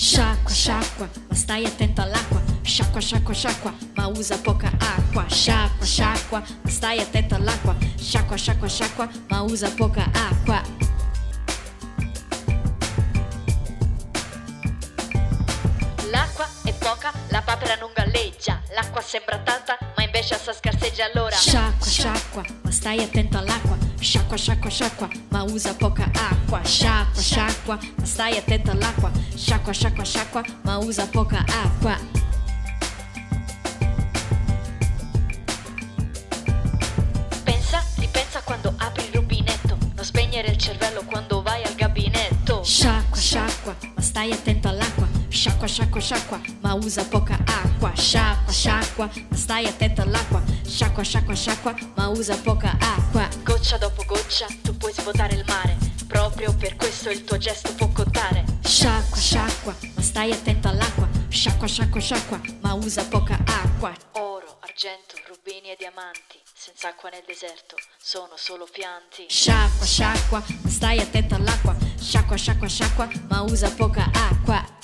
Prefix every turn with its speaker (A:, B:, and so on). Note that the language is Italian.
A: Sciacqua, sciacqua, ma stai attento all'acqua. Sciacqua, sciacqua, sciacqua, ma usa poca acqua. Sciacqua, sciacqua, ma stai attento all'acqua. Sciacqua, sciacqua, sciacqua, ma usa poca acqua.
B: L'acqua è poca, la papera non galleggia. L'acqua sembra tanta, ma invece assa scarseggia allora.
A: Sciacqua, sciacqua, ma stai attento all'acqua. Sciacqua, sciacqua, sciacqua, ma usa poca acqua. Sciacqua, sciacqua, ma stai attento all'acqua. Sciacqua, sciacqua, sciacqua, ma usa poca acqua.
B: Pensa, ripensa quando apri il rubinetto. Non spegnere il cervello quando vai al gabinetto.
A: Sciacqua, sciacqua, ma stai attento all'acqua. Sciacqua, sciacqua, sciacqua, ma usa poca acqua. Sciacqua, sciacqua, ma stai attento all'acqua. Sciacqua, sciacqua, sciacqua, ma usa poca acqua.
B: Goccia dopo goccia, tu puoi svuotare il mare. Proprio per questo il tuo gesto può contare.
A: Sciacqua, sciacqua, ma stai attento all'acqua. Sciacqua, sciacqua, sciacqua, ma usa poca acqua.
B: Oro, argento, rubini e diamanti. Senza acqua nel deserto, sono solo pianti.
A: Sciacqua, sciacqua, ma stai attento all'acqua. Sciacqua, sciacqua, sciacqua, ma usa poca acqua.